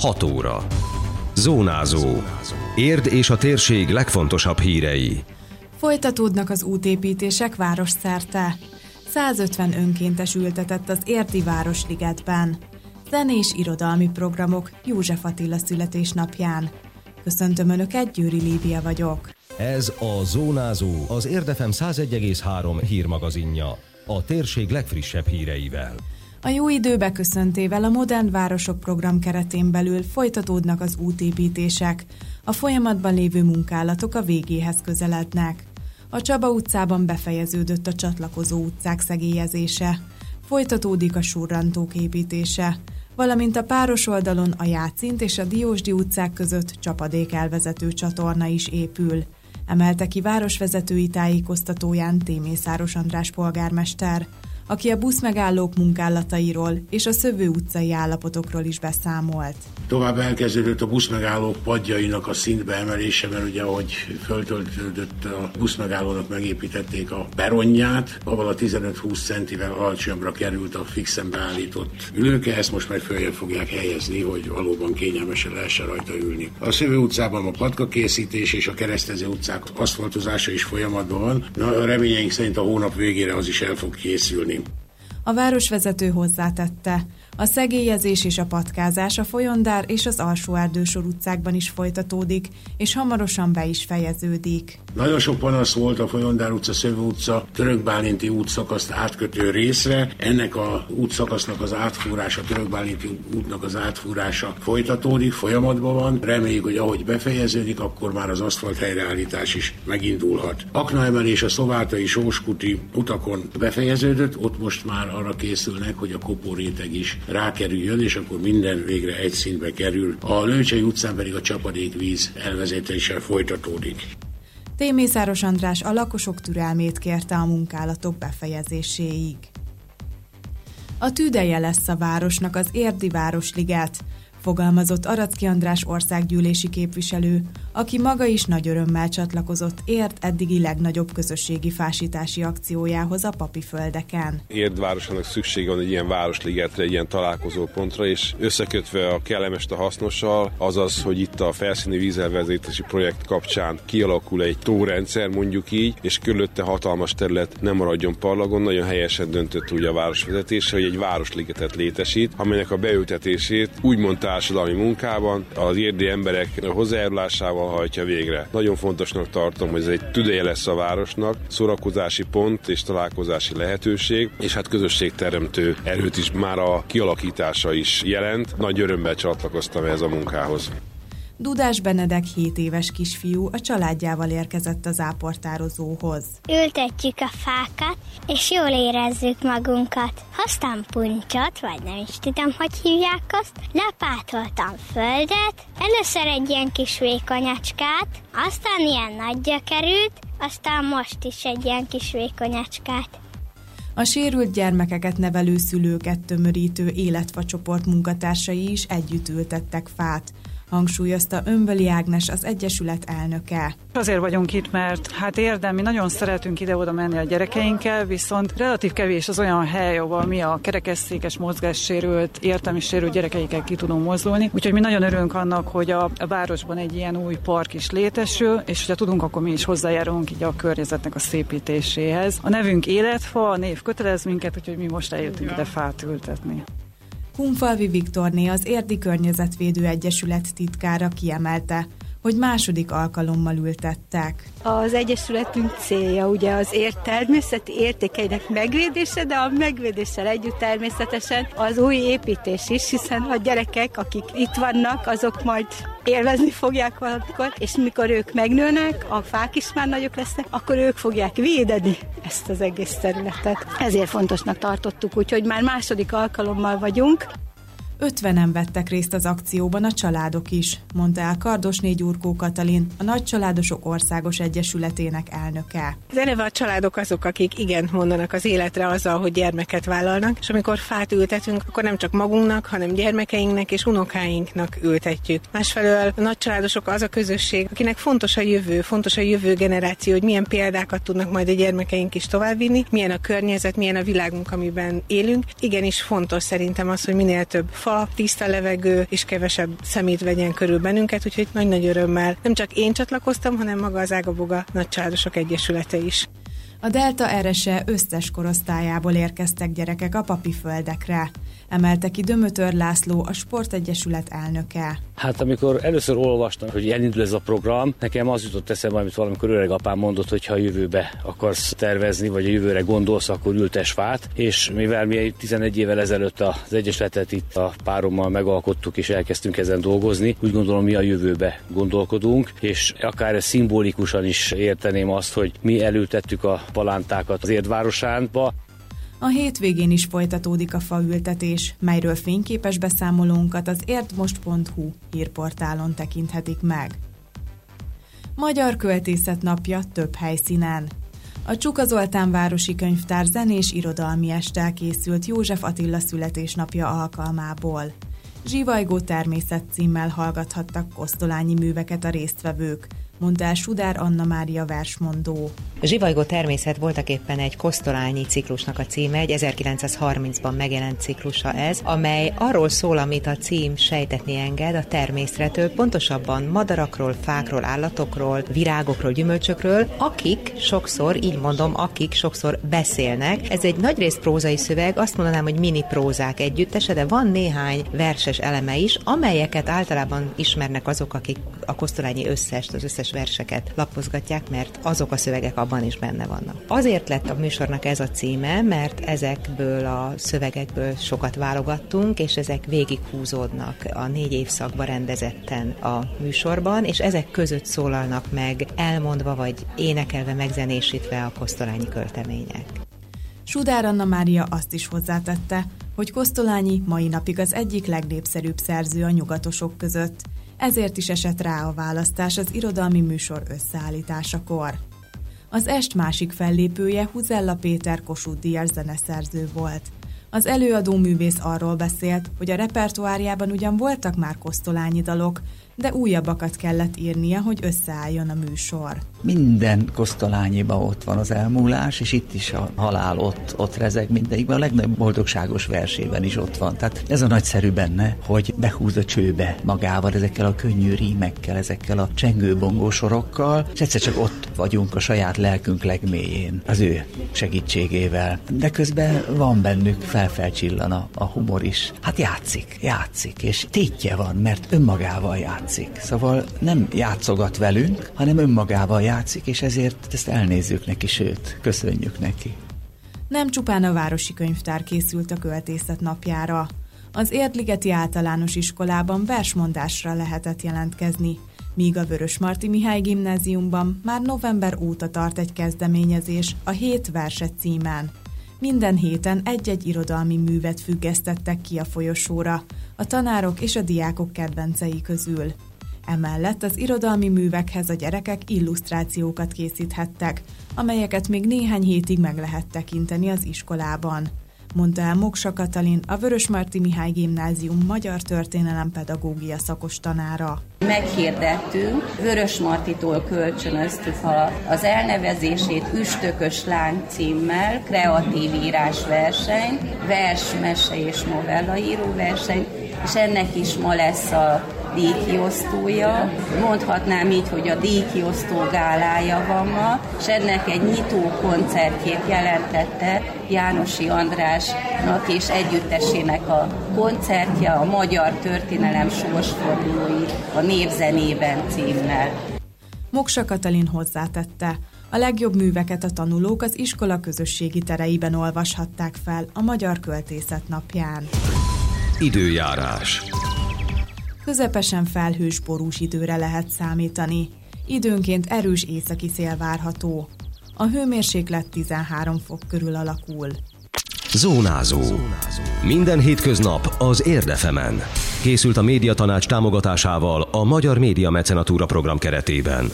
6 óra. Zónázó. Érd és a térség legfontosabb hírei. Folytatódnak az útépítések városszerte. 150 önkéntes ültetett az Érdi Városligetben. Zenés irodalmi programok József Attila születésnapján. Köszöntöm Önöket, Győri Lívia vagyok. Ez a Zónázó, az Érdefem 101,3 hírmagazinja. A térség legfrissebb híreivel. A jó idő beköszöntével a Modern Városok program keretén belül folytatódnak az útépítések. A folyamatban lévő munkálatok a végéhez közelednek. A Csaba utcában befejeződött a csatlakozó utcák szegélyezése. Folytatódik a surrantók építése, valamint a páros oldalon a Játszint és a Diósdi utcák között csapadék elvezető csatorna is épül. Emelte ki városvezetői tájékoztatóján Témészáros András polgármester aki a buszmegállók munkálatairól és a Szövő utcai állapotokról is beszámolt. Tovább elkezdődött a buszmegállók padjainak a szintbe emelése, mert ugye ahogy föltöltődött a buszmegállónak megépítették a peronját, ahol a 15-20 centivel alacsonyabbra került a fixen beállított ülőke, ezt most meg följebb fogják helyezni, hogy valóban kényelmesen lehessen rajta ülni. A Szövő utcában a patka készítés és a keresztező utcák aszfaltozása is folyamatban van. Na, reményeink szerint a hónap végére az is el fog készülni. A városvezető hozzátette, a szegélyezés és a patkázás a Folyondár és az Alsó Erdősor utcákban is folytatódik, és hamarosan be is fejeződik. Nagyon sok panasz volt a Folyondár utca, Szövő utca, Törökbálinti útszakaszt átkötő részre. Ennek a útszakasznak az átfúrása, Törökbálinti útnak az átfúrása folytatódik, folyamatban van. Reméljük, hogy ahogy befejeződik, akkor már az aszfalt helyreállítás is megindulhat. Aknaemelés a Szovátai Sóskuti utakon befejeződött, ott most már arra készülnek, hogy a kopóréteg is rákerüljön, és akkor minden végre egy szintbe kerül. A Lőcsei utcán pedig a csapadékvíz elvezetéssel folytatódik. Témészáros András a lakosok türelmét kérte a munkálatok befejezéséig. A tüdeje lesz a városnak az Érdi Városliget, fogalmazott Aracki András országgyűlési képviselő, aki maga is nagy örömmel csatlakozott Érd eddigi legnagyobb közösségi fásítási akciójához a papi földeken. Érd városának szüksége van egy ilyen városligetre, egy ilyen találkozópontra, és összekötve a kellemest a hasznossal, azaz, hogy itt a felszíni vízelvezetési projekt kapcsán kialakul egy tórendszer, mondjuk így, és körülötte hatalmas terület nem maradjon parlagon, nagyon helyesen döntött úgy a városvezetése, hogy egy városligetet létesít, amelynek a beültetését úgymond társadalmi munkában az érdi emberek hozzájárulásával hajtja végre. Nagyon fontosnak tartom, hogy ez egy tüdeje lesz a városnak, szórakozási pont és találkozási lehetőség, és hát közösségteremtő erőt is már a kialakítása is jelent. Nagy örömmel csatlakoztam ehhez a munkához. Dudás Benedek 7 éves kisfiú a családjával érkezett az áportározóhoz. Ültetjük a fákat, és jól érezzük magunkat. Aztán puncsot, vagy nem is tudom, hogy hívják azt, lepátoltam földet, először egy ilyen kis vékonyacskát, aztán ilyen nagyja került, aztán most is egy ilyen kis vékonyacskát. A sérült gyermekeket nevelő szülőket tömörítő életfacsoport munkatársai is együtt ültettek fát hangsúlyozta Önböli Ágnes az Egyesület elnöke. Azért vagyunk itt, mert hát érdemi, nagyon szeretünk ide-oda menni a gyerekeinkkel, viszont relatív kevés az olyan hely, ahol mi a kerekesszékes mozgássérült, értelmi sérült gyerekeikkel ki tudunk mozdulni. Úgyhogy mi nagyon örülünk annak, hogy a, a városban egy ilyen új park is létesül, és hogyha tudunk, akkor mi is hozzájárulunk így a környezetnek a szépítéséhez. A nevünk Életfa, a név kötelez minket, úgyhogy mi most eljöttünk ide fát ültetni. Hunfalvi Viktorné az Érdi Környezetvédő Egyesület titkára kiemelte, hogy második alkalommal ültettek. Az Egyesületünk célja ugye az ért természeti értékeinek megvédése, de a megvédéssel együtt természetesen az új építés is, hiszen a gyerekek, akik itt vannak, azok majd élvezni fogják valamikor, és mikor ők megnőnek, a fák is már nagyok lesznek, akkor ők fogják védeni ezt az egész területet. Ezért fontosnak tartottuk, úgyhogy már második alkalommal vagyunk. Ötvenen vettek részt az akcióban a családok is, mondta el Kardos négy Urkó Katalin, a Nagycsaládosok Országos Egyesületének elnöke. Az eleve a családok azok, akik igen mondanak az életre azzal, hogy gyermeket vállalnak, és amikor fát ültetünk, akkor nem csak magunknak, hanem gyermekeinknek és unokáinknak ültetjük. Másfelől a nagycsaládosok az a közösség, akinek fontos a jövő, fontos a jövő generáció, hogy milyen példákat tudnak majd a gyermekeink is továbbvinni, milyen a környezet, milyen a világunk, amiben élünk. Igenis fontos szerintem az, hogy minél több fa fa, tiszta levegő és kevesebb szemét vegyen körül bennünket, úgyhogy nagy-nagy örömmel nem csak én csatlakoztam, hanem maga az Ágaboga Nagycsaládosok Egyesülete is. A Delta RSE összes korosztályából érkeztek gyerekek a papiföldekre emelte ki Dömötör László, a Sportegyesület elnöke. Hát amikor először olvastam, hogy elindul ez a program, nekem az jutott eszembe, amit valamikor öreg apám mondott, hogy ha a jövőbe akarsz tervezni, vagy a jövőre gondolsz, akkor ültes fát, és mivel mi 11 évvel ezelőtt az Egyesületet itt a párommal megalkottuk, és elkezdtünk ezen dolgozni, úgy gondolom mi a jövőbe gondolkodunk, és akár szimbolikusan is érteném azt, hogy mi elültettük a palántákat az Érdvárosánba, a hétvégén is folytatódik a faültetés, melyről fényképes beszámolónkat az értmost.hu hírportálon tekinthetik meg. Magyar Költészet napja több helyszínen. A Csuka Zoltán Városi Könyvtár zenés irodalmi estel készült József Attila születésnapja alkalmából. Zsivajgó természet címmel hallgathattak kosztolányi műveket a résztvevők – mondta el Sudár Anna Mária versmondó. Zsivajgó természet voltak éppen egy kosztolányi ciklusnak a címe, egy 1930-ban megjelent ciklusa ez, amely arról szól, amit a cím sejtetni enged a természetről, pontosabban madarakról, fákról, állatokról, virágokról, gyümölcsökről, akik sokszor, így mondom, akik sokszor beszélnek. Ez egy nagyrészt prózai szöveg, azt mondanám, hogy mini prózák együttese, de van néhány verses eleme is, amelyeket általában ismernek azok, akik a kosztolányi összest, az összes verseket lapozgatják, mert azok a szövegek abban is benne vannak. Azért lett a műsornak ez a címe, mert ezekből a szövegekből sokat válogattunk, és ezek végighúzódnak a négy évszakban rendezetten a műsorban, és ezek között szólalnak meg elmondva vagy énekelve, megzenésítve a kosztolányi költemények. Sudár Anna Mária azt is hozzátette, hogy Kosztolányi mai napig az egyik legnépszerűbb szerző a nyugatosok között, ezért is esett rá a választás az irodalmi műsor összeállításakor. Az est másik fellépője Huzella Péter Kossuth Díjas zeneszerző volt. Az előadó művész arról beszélt, hogy a repertoárjában ugyan voltak már kosztolányi dalok, de újabbakat kellett írnia, hogy összeálljon a műsor. Minden kosztolányiba ott van az elmúlás, és itt is a halál ott, ott rezeg mindenikben, a legnagyobb boldogságos versében is ott van. Tehát ez a nagyszerű benne, hogy behúz a csőbe magával ezekkel a könnyű rímekkel, ezekkel a csengő sorokkal, és egyszer csak ott vagyunk a saját lelkünk legmélyén, az ő segítségével. De közben van bennük, felfelcsillan a, a humor is. Hát játszik, játszik, és tétje van, mert önmagával játszik játszik. Szóval nem játszogat velünk, hanem önmagával játszik, és ezért ezt elnézzük neki, sőt, köszönjük neki. Nem csupán a Városi Könyvtár készült a költészet napjára. Az Érdligeti Általános Iskolában versmondásra lehetett jelentkezni, míg a Vörös Marti Mihály Gimnáziumban már november óta tart egy kezdeményezés a Hét Verse címen. Minden héten egy-egy irodalmi művet függesztettek ki a folyosóra, a tanárok és a diákok kedvencei közül. Emellett az irodalmi művekhez a gyerekek illusztrációkat készíthettek, amelyeket még néhány hétig meg lehet tekinteni az iskolában mondta el Moksa Katalin, a Vörösmarty Mihály Gimnázium magyar történelem pedagógia szakos tanára. Meghirdettünk, Vörösmartitól kölcsönöztük az elnevezését Üstökös lány címmel, kreatív írás verseny, vers, mese és novellaíró verseny, és ennek is ma lesz a díjkiosztója. Mondhatnám így, hogy a díjkiosztó gálája van ma, és ennek egy nyitó koncertjét jelentette Jánosi Andrásnak és együttesének a koncertje, a Magyar Történelem sorsfordulói a névzenében címmel. Moksa Katalin hozzátette, a legjobb műveket a tanulók az iskola közösségi tereiben olvashatták fel a Magyar Költészet napján. Időjárás. Közepesen felhős borús időre lehet számítani. Időnként erős északi szél várható. A hőmérséklet 13 fok körül alakul. Zónázó. Minden hétköznap az Érdefemen. Készült a médiatanács támogatásával a Magyar Média Mecenatúra program keretében.